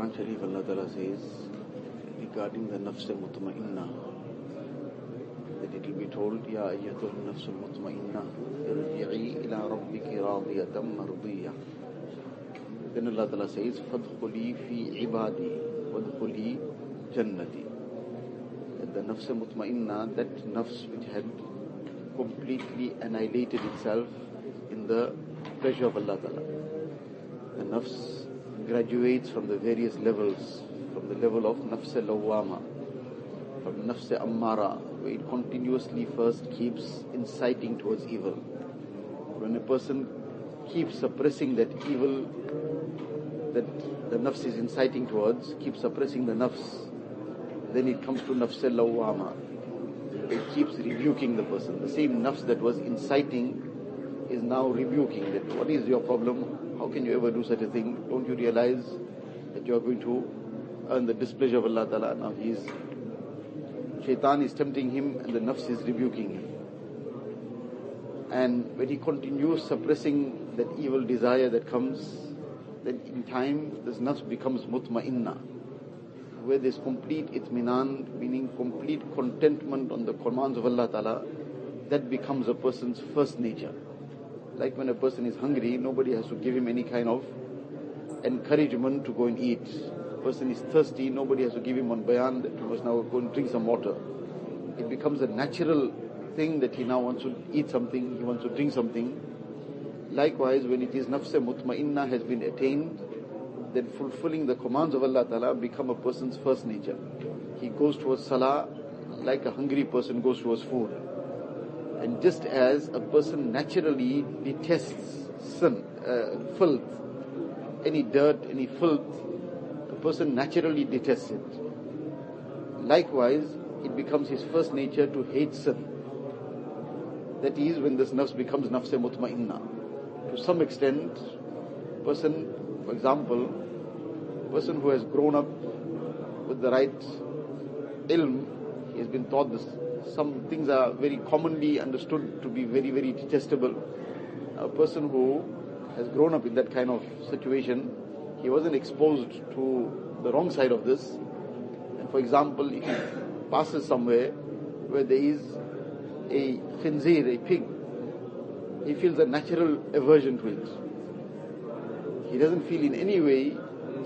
Quran Sharif, Allah Ta'ala says regarding the nafs mutma'inna that it will be told, Ya ayyatul nafs mutma'inna, irji'i ila rabbiki radiyatan mardiyah. Then Allah Ta'ala says, فَادْخُلِي فِي عِبَادِي وَادْخُلِي جَنَّتِي That the nafs mutma'inna, that nafs which had completely annihilated itself in the pleasure of Allah Ta'ala. The nafs graduates from the various levels, from the level of nafs lawama, from nafs ammara, where it continuously first keeps inciting towards evil. When a person keeps suppressing that evil that the nafs is inciting towards, keeps suppressing the nafs, then it comes to nafs lawama. It keeps rebuking the person. The same nafs that was inciting is now rebuking that what is your problem? How can you ever do such a thing? Don't you realize that you are going to earn the displeasure of Allah Ta'ala? Now he is, shaitan is tempting him and the nafs is rebuking him. And when he continues suppressing that evil desire that comes, then in time this nafs becomes mutma'inna, where there's complete itminan, meaning complete contentment on the commands of Allah Ta'ala, that becomes a person's first nature. Like when a person is hungry, nobody has to give him any kind of encouragement to go and eat. Person is thirsty, nobody has to give him one bayan that you must now go and drink some water. It becomes a natural thing that he now wants to eat something, he wants to drink something. Likewise, when it is nafs mutma'inna has been attained, then fulfilling the commands of Allah Ta'ala become a person's first nature. He goes towards salah like a hungry person goes towards food. And just as a person naturally detests sin, uh, filth, any dirt, any filth, a person naturally detests it. Likewise, it becomes his first nature to hate sin. That is when this nafs becomes nafs mutma'inna. To some extent, person, for example, person who has grown up with the right ilm, he has been taught this some things are very commonly understood to be very, very detestable. A person who has grown up in that kind of situation, he wasn't exposed to the wrong side of this. And for example, if he passes somewhere where there is a khinzir, a pig, he feels a natural aversion to it. He doesn't feel in any way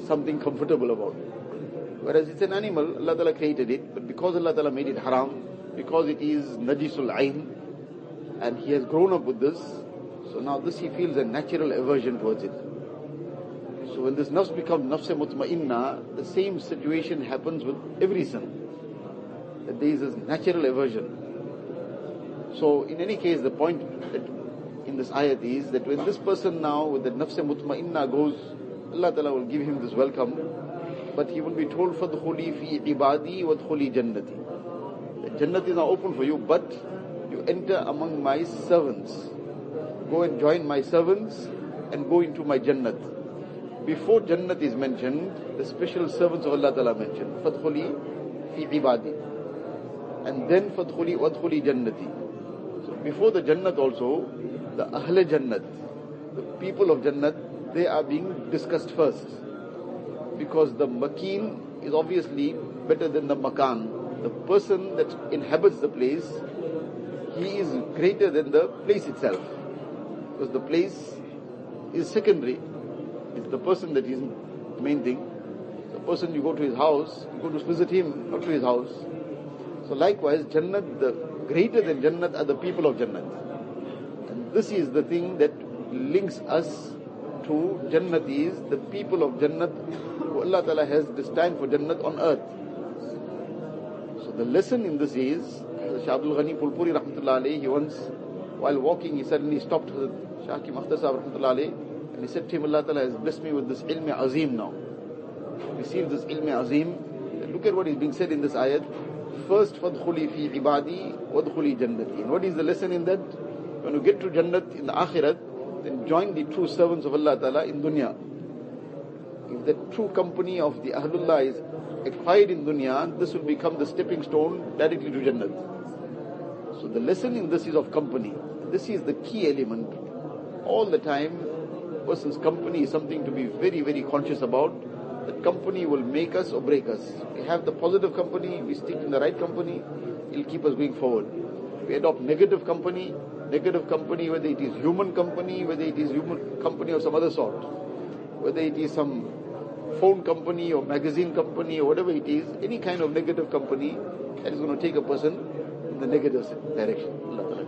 something comfortable about it. Whereas it's an animal, Allah created it, but because Allah made it haram, because it is najisul ayn and he has grown up with this so now this he feels a natural aversion towards it so when this nafs becomes nafs mutma'inna the same situation happens with every sin that there is this natural aversion so in any case the point that in this ayat is that when this person now with the nafs mutma'inna goes Allah Ta'ala will give him this welcome but he will be told فَدْخُلِي فِي عِبَادِي وَدْخُلِي جَنَّتِي Jannat is now open for you, but you enter among my servants. Go and join my servants and go into my Jannat. Before Jannat is mentioned, the special servants of Allah Ta'ala mentioned. Fadkhuli fi ibadi. And then Fadkhuli wadkhuli Jannati. So before the Jannat also, the Ahle Jannat, the people of Jannat, they are being discussed first. Because the Makeen is obviously better than the Makan the person that inhabits the place, he is greater than the place itself. Because the place is secondary. It's the person that is the main thing. The person you go to his house, you go to visit him, not to his house. So likewise, Jannat, the greater than Jannat are the people of Jannat. And this is the thing that links us to Jannat is the people of Jannat who Allah Ta'ala has destined for Jannat on earth the lesson in this is, uh, Shah Abdul Ghani Phulpuri Rahmatullah Ali, he once, while walking, he suddenly stopped Shaki Makhtar Sahib Rahmatullah Ali, and he said to him, Allah Ta'ala has blessed me with this ilm azim now. Receive this ilm azim. Look at what is being said in this ayat. First, فَادْخُلِي فِي عِبَادِي وَادْخُلِي jannati. And what is the lesson in that? When you get to Jannat in the Akhirat, then join the true servants of Allah Ta'ala in dunya. If the true company of the Ahlullah is acquired in dunya, this will become the stepping stone directly to Jannat. So the lesson in this is of company. This is the key element. All the time, person's company is something to be very, very conscious about. That company will make us or break us. We have the positive company, we stick in the right company, it'll keep us going forward. We adopt negative company, negative company, whether it is human company, whether it is human company of some other sort, whether it is some phone company or magazine company or whatever it is, any kind of negative company that is going to take a person in the negative direction. Allah